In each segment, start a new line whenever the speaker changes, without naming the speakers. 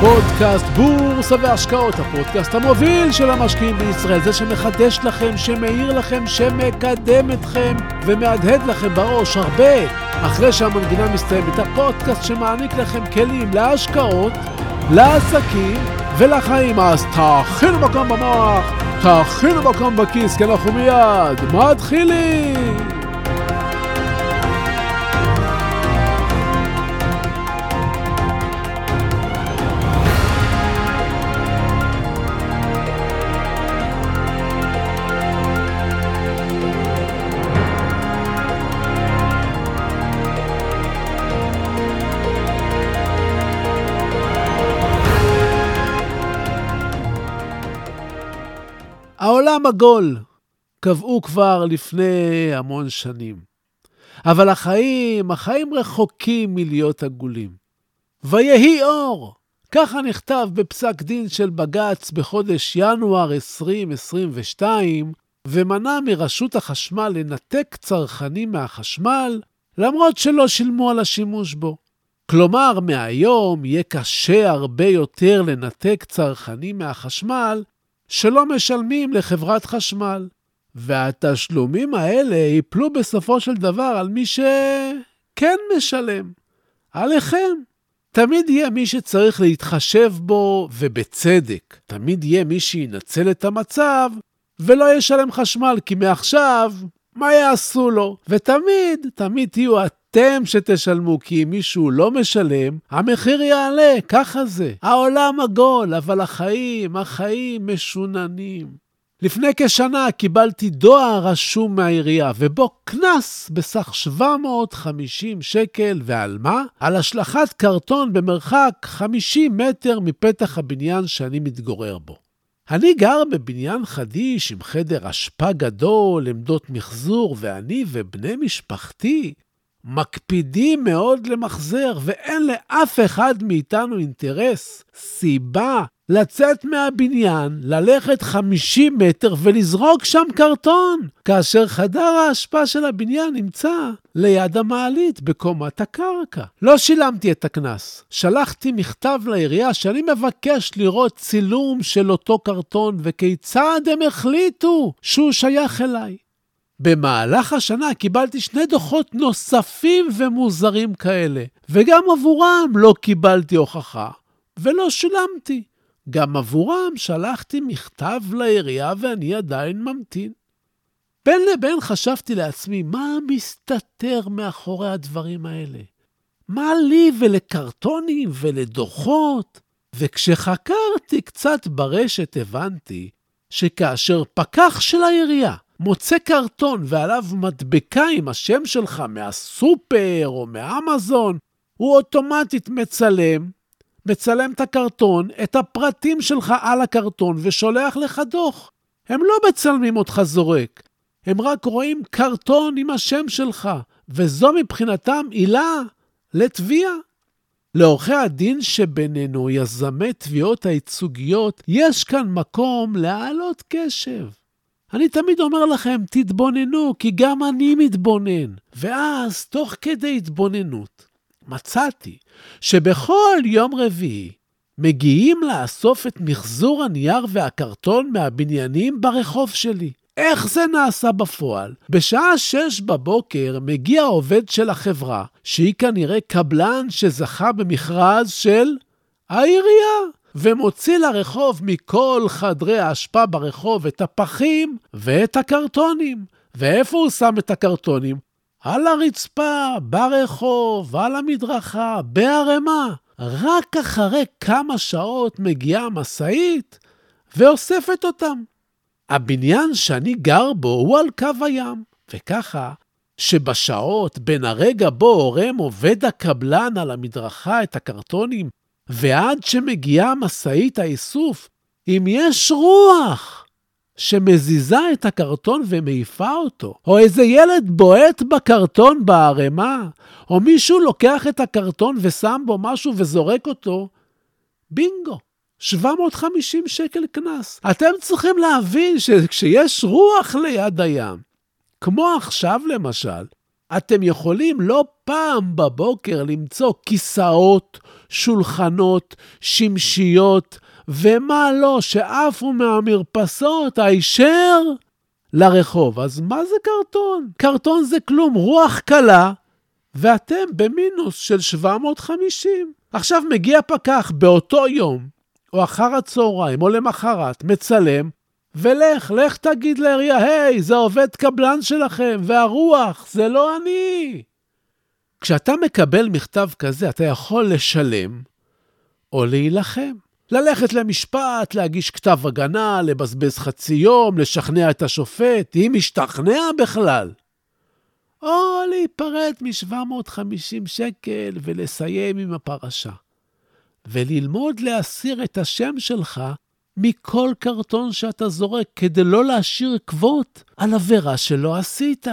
פודקאסט בורסה והשקעות, הפודקאסט המוביל של המשקיעים בישראל, זה שמחדש לכם, שמאיר לכם, שמקדם אתכם ומהדהד לכם בראש הרבה אחרי שהמנגינה מסתיימת. הפודקאסט שמעניק לכם כלים להשקעות, לעסקים ולחיים. אז תאכינו מקום במוח, תאכינו מקום בכיס, כי אנחנו מיד מתחילים! העולם עגול, קבעו כבר לפני המון שנים. אבל החיים, החיים רחוקים מלהיות עגולים. ויהי אור, ככה נכתב בפסק דין של בג"ץ בחודש ינואר 2022, ומנע מרשות החשמל לנתק צרכנים מהחשמל, למרות שלא שילמו על השימוש בו. כלומר, מהיום יהיה קשה הרבה יותר לנתק צרכנים מהחשמל שלא משלמים לחברת חשמל. והתשלומים האלה ייפלו בסופו של דבר על מי שכן משלם, עליכם. תמיד יהיה מי שצריך להתחשב בו, ובצדק. תמיד יהיה מי שינצל את המצב ולא ישלם חשמל, כי מעכשיו, מה יעשו לו? ותמיד, תמיד תהיו אתם שתשלמו, כי אם מישהו לא משלם, המחיר יעלה, ככה זה. העולם עגול, אבל החיים, החיים משוננים. לפני כשנה קיבלתי דואר רשום מהעירייה, ובו קנס בסך 750 שקל, ועל מה? על השלכת קרטון במרחק 50 מטר מפתח הבניין שאני מתגורר בו. אני גר בבניין חדיש עם חדר אשפה גדול, עמדות מחזור, ואני ובני משפחתי מקפידים מאוד למחזר, ואין לאף אחד מאיתנו אינטרס, סיבה, לצאת מהבניין, ללכת 50 מטר ולזרוק שם קרטון, כאשר חדר האשפה של הבניין נמצא ליד המעלית בקומת הקרקע. לא שילמתי את הקנס. שלחתי מכתב לעירייה שאני מבקש לראות צילום של אותו קרטון וכיצד הם החליטו שהוא שייך אליי. במהלך השנה קיבלתי שני דוחות נוספים ומוזרים כאלה, וגם עבורם לא קיבלתי הוכחה, ולא שילמתי. גם עבורם שלחתי מכתב לעירייה ואני עדיין ממתין. בין לבין חשבתי לעצמי, מה מסתתר מאחורי הדברים האלה? מה לי ולקרטונים ולדוחות? וכשחקרתי קצת ברשת הבנתי שכאשר פקח של העירייה מוצא קרטון ועליו מדבקה עם השם שלך מהסופר או מאמזון, הוא אוטומטית מצלם, מצלם את הקרטון, את הפרטים שלך על הקרטון ושולח לך דוח. הם לא מצלמים אותך זורק, הם רק רואים קרטון עם השם שלך, וזו מבחינתם עילה לתביעה. לעורכי הדין שבינינו, יזמי תביעות הייצוגיות, יש כאן מקום להעלות קשב. אני תמיד אומר לכם, תתבוננו, כי גם אני מתבונן. ואז, תוך כדי התבוננות, מצאתי שבכל יום רביעי מגיעים לאסוף את מחזור הנייר והקרטון מהבניינים ברחוב שלי. איך זה נעשה בפועל? בשעה שש בבוקר מגיע עובד של החברה, שהיא כנראה קבלן שזכה במכרז של העירייה. ומוציא לרחוב מכל חדרי האשפה ברחוב את הפחים ואת הקרטונים. ואיפה הוא שם את הקרטונים? על הרצפה, ברחוב, על המדרכה, בערימה. רק אחרי כמה שעות מגיעה המשאית ואוספת אותם. הבניין שאני גר בו הוא על קו הים, וככה שבשעות בין הרגע בו עורם עובד הקבלן על המדרכה את הקרטונים ועד שמגיעה משאית האיסוף, אם יש רוח שמזיזה את הקרטון ומעיפה אותו, או איזה ילד בועט בקרטון בערימה, או מישהו לוקח את הקרטון ושם בו משהו וזורק אותו, בינגו, 750 שקל קנס. אתם צריכים להבין שכשיש רוח ליד הים, כמו עכשיו למשל, אתם יכולים לא פעם בבוקר למצוא כיסאות, שולחנות, שמשיות, ומה לא, שעפו מהמרפסות הישר לרחוב. אז מה זה קרטון? קרטון זה כלום, רוח קלה, ואתם במינוס של 750. עכשיו מגיע פקח באותו יום, או אחר הצהריים, או למחרת, מצלם, ולך, לך תגיד לעירייה, היי, זה עובד קבלן שלכם, והרוח, זה לא אני. כשאתה מקבל מכתב כזה, אתה יכול לשלם או להילחם. ללכת למשפט, להגיש כתב הגנה, לבזבז חצי יום, לשכנע את השופט, אם ישתכנע בכלל. או להיפרד מ-750 שקל ולסיים עם הפרשה. וללמוד להסיר את השם שלך מכל קרטון שאתה זורק, כדי לא להשאיר עקבות על עבירה שלא עשית.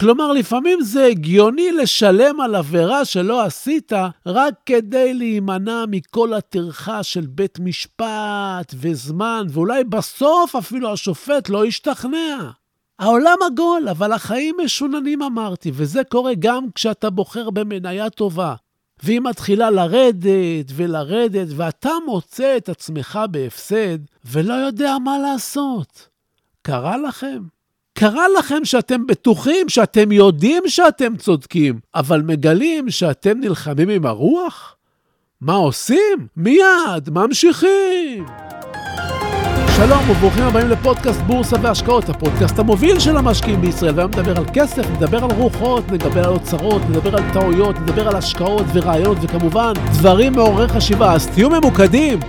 כלומר, לפעמים זה הגיוני לשלם על עבירה שלא עשית רק כדי להימנע מכל הטרחה של בית משפט וזמן, ואולי בסוף אפילו השופט לא ישתכנע. העולם עגול, אבל החיים משוננים אמרתי, וזה קורה גם כשאתה בוחר במניה טובה. והיא מתחילה לרדת ולרדת, ואתה מוצא את עצמך בהפסד ולא יודע מה לעשות. קרה לכם? קרה לכם שאתם בטוחים, שאתם יודעים שאתם צודקים, אבל מגלים שאתם נלחמים עם הרוח? מה עושים? מיד, ממשיכים. שלום וברוכים הבאים לפודקאסט בורסה והשקעות, הפודקאסט המוביל של המשקיעים בישראל. והיום נדבר על כסף, נדבר על רוחות, נדבר על אוצרות, נדבר על טעויות, נדבר על השקעות ורעיונות, וכמובן, דברים מעוררי חשיבה. אז תהיו ממוקדים,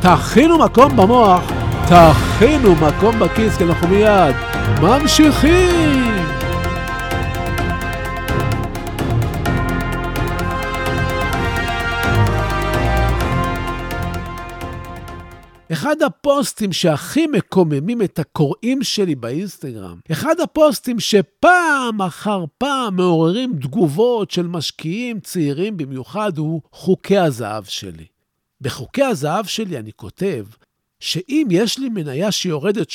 תכינו מקום במוח, תכינו מקום בכיס, כי אנחנו מיד ממשיכים. אחד הפוסטים שהכי מקוממים את הקוראים שלי באינסטגרם, אחד הפוסטים שפעם אחר פעם מעוררים תגובות של משקיעים צעירים במיוחד, הוא חוקי הזהב שלי. בחוקי הזהב שלי אני כותב שאם יש לי מניה שיורדת 8%,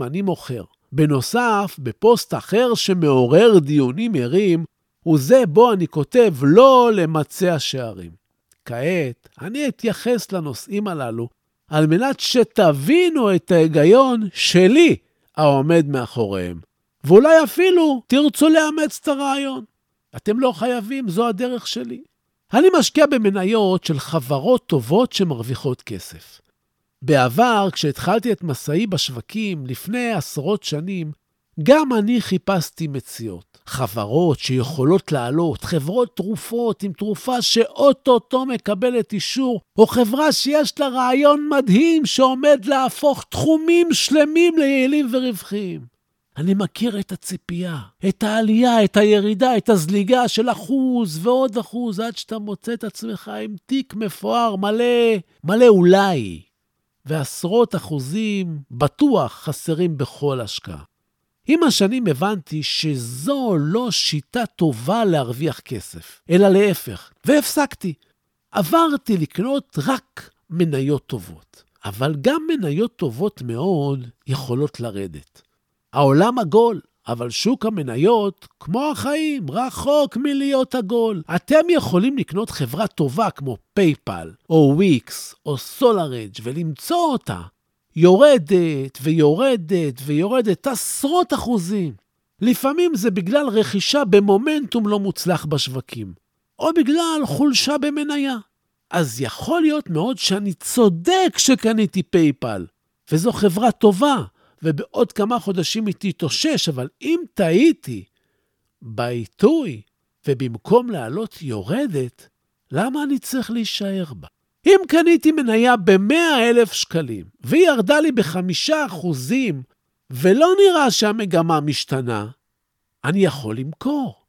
אני מוכר. בנוסף, בפוסט אחר שמעורר דיונים ערים, הוא זה בו אני כותב לא למצע שערים. כעת, אני אתייחס לנושאים הללו על מנת שתבינו את ההיגיון שלי העומד מאחוריהם. ואולי אפילו תרצו לאמץ את הרעיון. אתם לא חייבים, זו הדרך שלי. אני משקיע במניות של חברות טובות שמרוויחות כסף. בעבר, כשהתחלתי את מסעי בשווקים לפני עשרות שנים, גם אני חיפשתי מציאות. חברות שיכולות לעלות, חברות תרופות עם תרופה שאו-טו-טו מקבלת אישור, או חברה שיש לה רעיון מדהים שעומד להפוך תחומים שלמים ליעילים ורווחיים. אני מכיר את הציפייה, את העלייה, את הירידה, את הזליגה של אחוז ועוד אחוז, עד שאתה מוצא את עצמך עם תיק מפואר מלא, מלא אולי. ועשרות אחוזים בטוח חסרים בכל השקעה. עם השנים הבנתי שזו לא שיטה טובה להרוויח כסף, אלא להפך, והפסקתי. עברתי לקנות רק מניות טובות, אבל גם מניות טובות מאוד יכולות לרדת. העולם עגול, אבל שוק המניות, כמו החיים, רחוק מלהיות עגול. אתם יכולים לקנות חברה טובה כמו PayPal, או Wix, או SolarEdge ולמצוא אותה יורדת ויורדת ויורדת עשרות אחוזים. לפעמים זה בגלל רכישה במומנטום לא מוצלח בשווקים, או בגלל חולשה במניה. אז יכול להיות מאוד שאני צודק שקניתי PayPal, וזו חברה טובה, ובעוד כמה חודשים היא תתאושש, אבל אם טעיתי בעיתוי, ובמקום לעלות יורדת, למה אני צריך להישאר בה? אם קניתי מניה ב-100,000 שקלים, והיא ירדה לי ב-5 אחוזים, ולא נראה שהמגמה משתנה, אני יכול למכור.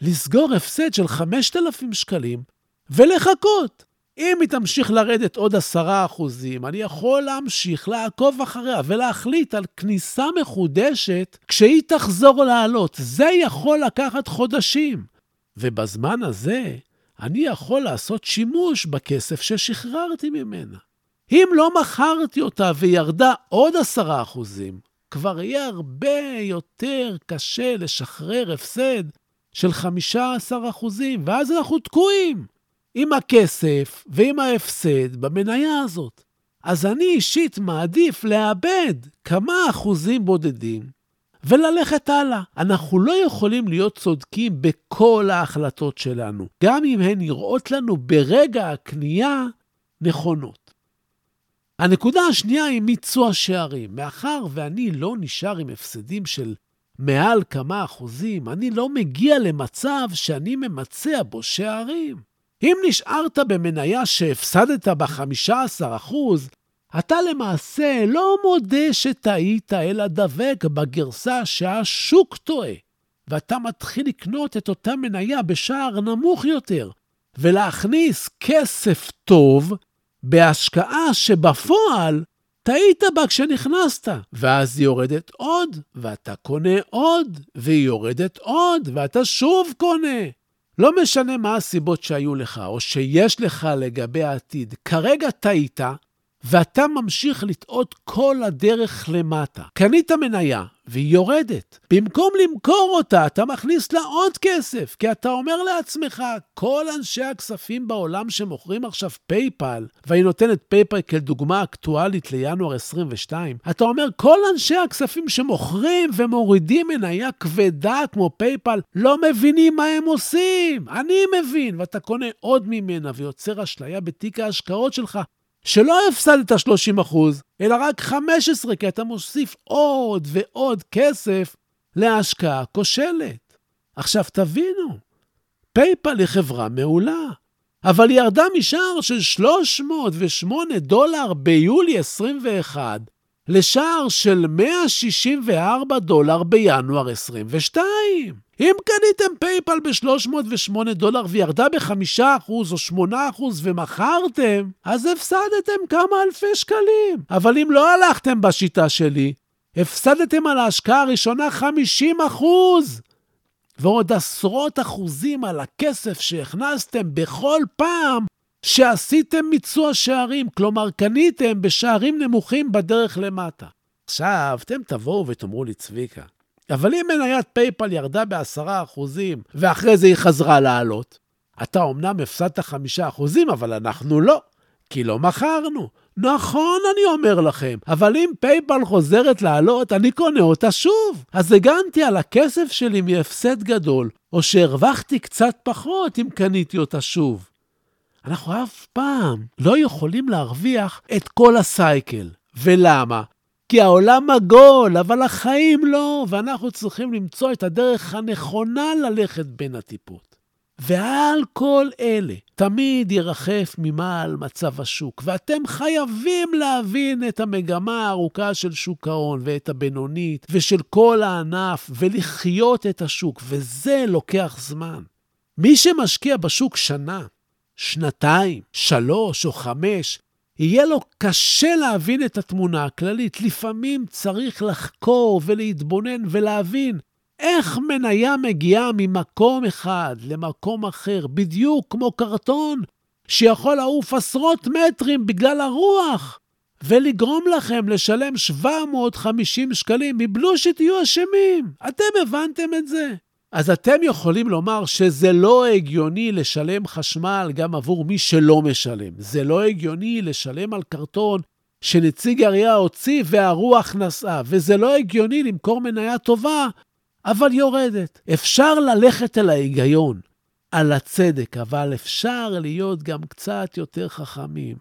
לסגור הפסד של 5,000 שקלים ולחכות. אם היא תמשיך לרדת עוד 10 אחוזים, אני יכול להמשיך לעקוב אחריה ולהחליט על כניסה מחודשת כשהיא תחזור לעלות. זה יכול לקחת חודשים. ובזמן הזה, אני יכול לעשות שימוש בכסף ששחררתי ממנה. אם לא מכרתי אותה וירדה עוד עשרה אחוזים, כבר יהיה הרבה יותר קשה לשחרר הפסד של 15 אחוזים, ואז אנחנו תקועים. עם הכסף ועם ההפסד במניה הזאת. אז אני אישית מעדיף לאבד כמה אחוזים בודדים וללכת הלאה. אנחנו לא יכולים להיות צודקים בכל ההחלטות שלנו, גם אם הן נראות לנו ברגע הקנייה נכונות. הנקודה השנייה היא מיצוע שערים. מאחר ואני לא נשאר עם הפסדים של מעל כמה אחוזים, אני לא מגיע למצב שאני ממצע בו שערים. אם נשארת במניה שהפסדת ב-15%, אתה למעשה לא מודה שטעית, אלא דבק בגרסה שהשוק טועה, ואתה מתחיל לקנות את אותה מניה בשער נמוך יותר, ולהכניס כסף טוב בהשקעה שבפועל טעית בה כשנכנסת, ואז היא יורדת עוד, ואתה קונה עוד, והיא יורדת עוד, ואתה שוב קונה. לא משנה מה הסיבות שהיו לך, או שיש לך לגבי העתיד, כרגע טעית, ואתה ממשיך לטעות כל הדרך למטה. קנית מניה, והיא יורדת. במקום למכור אותה, אתה מכניס לה עוד כסף, כי אתה אומר לעצמך, כל אנשי הכספים בעולם שמוכרים עכשיו PayPal, ואני נותן את PayPal כדוגמה אקטואלית לינואר 22, אתה אומר, כל אנשי הכספים שמוכרים ומורידים מניה כבדה כמו PayPal, לא מבינים מה הם עושים. אני מבין, ואתה קונה עוד ממנה ויוצר אשליה בתיק ההשקעות שלך, שלא הפסדת 30 אחוז, אלא רק 15, כי אתה מוסיף עוד ועוד כסף להשקעה כושלת. עכשיו תבינו, PayPal היא חברה מעולה, אבל היא ירדה משער של 308 דולר ביולי 21 לשער של 164 דולר בינואר 22. אם קניתם PayPal ב-308 דולר וירדה ב-5% או 8% ומכרתם, אז הפסדתם כמה אלפי שקלים. אבל אם לא הלכתם בשיטה שלי, הפסדתם על ההשקעה הראשונה 50%. ועוד עשרות אחוזים על הכסף שהכנסתם בכל פעם שעשיתם מיצוע שערים, כלומר קניתם בשערים נמוכים בדרך למטה. עכשיו, אתם תבואו ותאמרו לי, צביקה, אבל אם מניית פייפל ירדה בעשרה אחוזים, ואחרי זה היא חזרה לעלות, אתה אמנם הפסדת חמישה אחוזים, אבל אנחנו לא, כי לא מכרנו. נכון, אני אומר לכם, אבל אם PayPal חוזרת לעלות, אני קונה אותה שוב. אז הגנתי על הכסף שלי מהפסד גדול, או שהרווחתי קצת פחות אם קניתי אותה שוב. אנחנו אף פעם לא יכולים להרוויח את כל ה-cycle. ולמה? כי העולם עגול, אבל החיים לא, ואנחנו צריכים למצוא את הדרך הנכונה ללכת בין הטיפות. ועל כל אלה תמיד ירחף ממעל מצב השוק, ואתם חייבים להבין את המגמה הארוכה של שוק ההון ואת הבינונית ושל כל הענף, ולחיות את השוק, וזה לוקח זמן. מי שמשקיע בשוק שנה, שנתיים, שלוש או חמש, יהיה לו קשה להבין את התמונה הכללית. לפעמים צריך לחקור ולהתבונן ולהבין איך מניה מגיעה ממקום אחד למקום אחר, בדיוק כמו קרטון שיכול לעוף עשרות מטרים בגלל הרוח, ולגרום לכם לשלם 750 שקלים מבלו שתהיו אשמים. אתם הבנתם את זה? אז אתם יכולים לומר שזה לא הגיוני לשלם חשמל גם עבור מי שלא משלם. זה לא הגיוני לשלם על קרטון שנציג העירייה הוציא והרוח נסעה, וזה לא הגיוני למכור מניה טובה, אבל יורדת. אפשר ללכת אל ההיגיון, על הצדק, אבל אפשר להיות גם קצת יותר חכמים,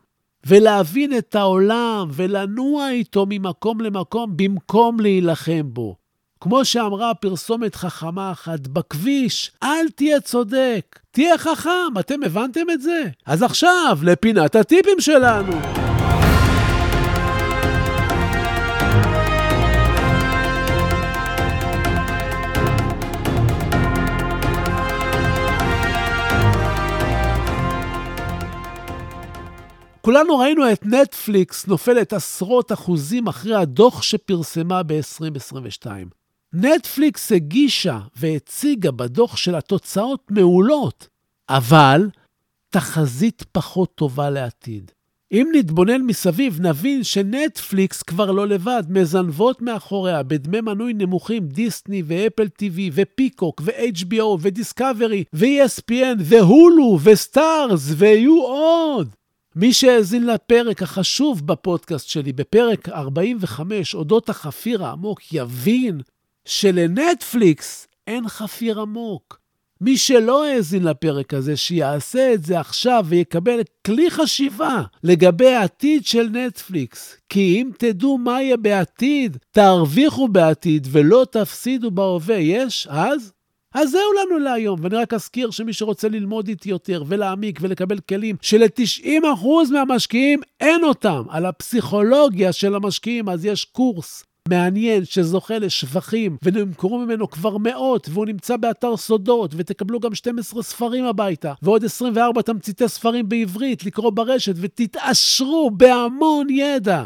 ולהבין את העולם ולנוע איתו ממקום למקום במקום להילחם בו. כמו שאמרה פרסומת חכמה אחת, בכביש, אל תהיה צודק, תהיה חכם, אתם הבנתם את זה? אז עכשיו, לפינת הטיפים שלנו. כולנו ראינו את נטפליקס נופלת עשרות אחוזים אחרי הדוח שפרסמה ב-2022. נטפליקס הגישה והציגה בדוח שלה תוצאות מעולות, אבל תחזית פחות טובה לעתיד. אם נתבונן מסביב, נבין שנטפליקס כבר לא לבד, מזנבות מאחוריה בדמי מנוי נמוכים דיסני ו-Apple TV ו-Peacock ו-HBO ו-Discovery ו-ESPN ו-Hulu ו-Starz ויהיו עוד. מי שהאזין לפרק החשוב בפודקאסט שלי, בפרק 45, אודות החפיר העמוק, יבין שלנטפליקס אין חפיר עמוק. מי שלא האזין לפרק הזה, שיעשה את זה עכשיו ויקבל כלי חשיבה לגבי העתיד של נטפליקס. כי אם תדעו מה יהיה בעתיד, תרוויחו בעתיד ולא תפסידו בהווה. יש? אז? אז זהו לנו להיום, ואני רק אזכיר שמי שרוצה ללמוד איתי יותר ולהעמיק ולקבל כלים של-90% מהמשקיעים אין אותם, על הפסיכולוגיה של המשקיעים, אז יש קורס מעניין שזוכה לשבחים, ונמכרו ממנו כבר מאות, והוא נמצא באתר סודות, ותקבלו גם 12 ספרים הביתה, ועוד 24 תמציתי ספרים בעברית לקרוא ברשת, ותתעשרו בהמון ידע.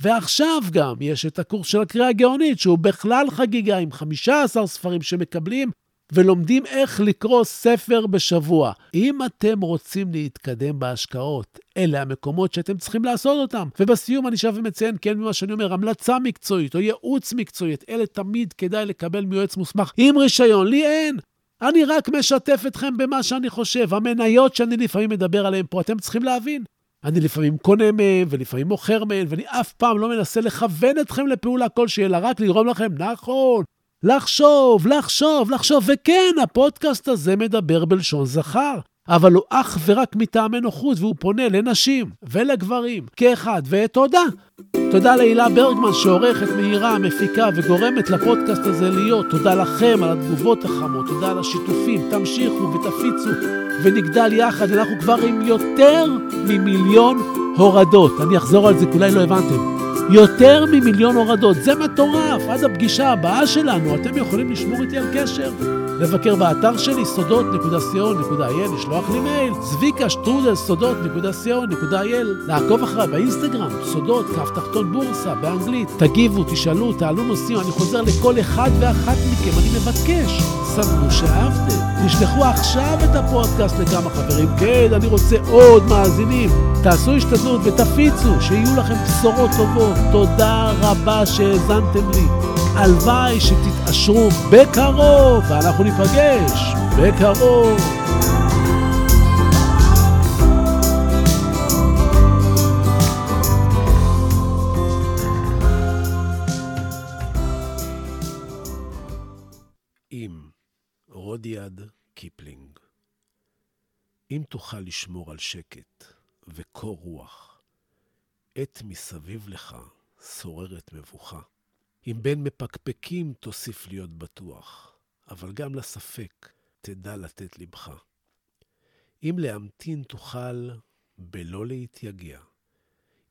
ועכשיו גם יש את הקורס של הקריאה הגאונית, שהוא בכלל חגיגה עם 15 ספרים שמקבלים ולומדים איך לקרוא ספר בשבוע. אם אתם רוצים להתקדם בהשקעות, אלה המקומות שאתם צריכים לעשות אותם. ובסיום אני שב ומציין, כן, ממה שאני אומר, המלצה מקצועית או ייעוץ מקצועית, אלה תמיד כדאי לקבל מיועץ מוסמך עם רישיון. לי אין. אני רק משתף אתכם במה שאני חושב. המניות שאני לפעמים מדבר עליהן פה, אתם צריכים להבין. אני לפעמים קונה מהן, ולפעמים מוכר מהן, ואני אף פעם לא מנסה לכוון אתכם לפעולה כלשהי, אלא רק לגרום לכם, נכון, לחשוב, לחשוב, לחשוב, וכן, הפודקאסט הזה מדבר בלשון זכר. אבל הוא אך ורק מטעמי נוחות, והוא פונה לנשים ולגברים כאחד, ותודה. תודה להילה ברגמן שעורכת, מהירה, מפיקה וגורמת לפודקאסט הזה להיות. תודה לכם על התגובות החמות, תודה על השיתופים, תמשיכו ותפיצו ונגדל יחד. אנחנו כבר עם יותר ממיליון הורדות. אני אחזור על זה, אולי לא הבנתם. יותר ממיליון הורדות. זה מטורף. עד הפגישה הבאה שלנו, אתם יכולים לשמור איתי על קשר. לבקר באתר שלי, סודות.co.il, לשלוח לי מייל, צביקה שטרודל, סודות.co.il, לעקוב אחריי באינסטגרם, סודות, כף תחתון בורסה, באנגלית. תגיבו, תשאלו, תעלו נושאים, אני חוזר לכל אחד ואחת מכם, אני מבקש, סמכו שאהבתם. תשלחו עכשיו את הפודקאסט לכמה חברים. כן, אני רוצה עוד מאזינים. תעשו השתדלות ותפיצו, שיהיו לכם בשורות טובות. תודה רבה שהאזנתם לי. הלוואי שתתעשרו בקרוב, ואנחנו ניפגש בקרוב. עם רודיעד קיפלינג אם תוכל לשמור על שקט וקור רוח, עת מסביב לך שוררת מבוכה. אם בין מפקפקים תוסיף להיות בטוח, אבל גם לספק תדע לתת לבך. אם להמתין תוכל בלא להתייגע,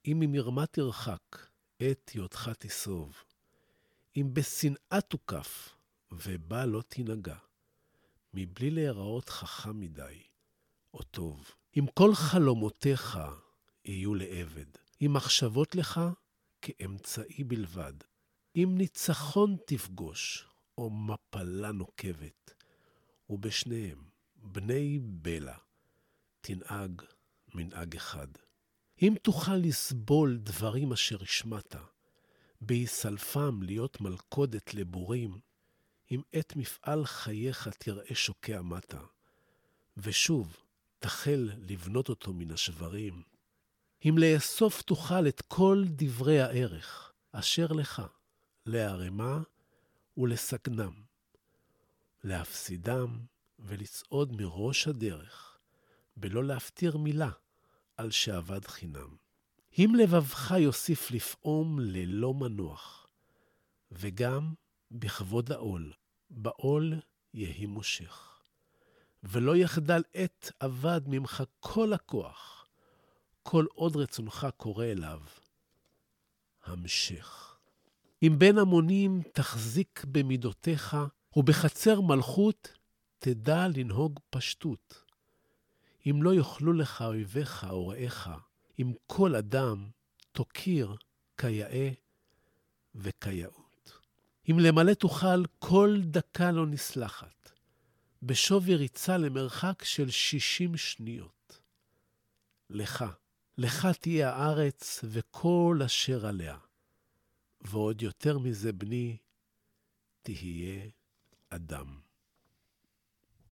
אם ממרמה תרחק, עת היותך תסוב, אם בשנאה תוקף, ובה לא תנהגע, מבלי להיראות חכם מדי, או טוב. אם כל חלומותיך יהיו לעבד, אם מחשבות לך כאמצעי בלבד, אם ניצחון תפגוש, או מפלה נוקבת, ובשניהם, בני בלע, תנהג מנהג אחד. אם תוכל לסבול דברים אשר השמעת, בהיסלפם להיות מלכודת לבורים, אם את מפעל חייך תראה שוקע מטה, ושוב תחל לבנות אותו מן השברים, אם לאסוף תוכל את כל דברי הערך אשר לך, לערמה ולסכנם, להפסידם ולצעוד מראש הדרך, בלא להפטיר מילה על שאבד חינם. אם לבבך יוסיף לפעום ללא מנוח, וגם בכבוד העול, בעול יהי מושך. ולא יחדל עת אבד ממך כל הכוח, כל עוד רצונך קורא אליו. המשך. אם בין המונים תחזיק במידותיך, ובחצר מלכות תדע לנהוג פשטות. אם לא יאכלו לך אויביך או רעיך, אם כל אדם תוקיר כיאה וכיאות. אם למלא תוכל כל דקה לא נסלחת, בשווי ריצה למרחק של שישים שניות. לך, לך תהיה הארץ וכל אשר עליה. ועוד יותר מזה, בני, תהיה אדם.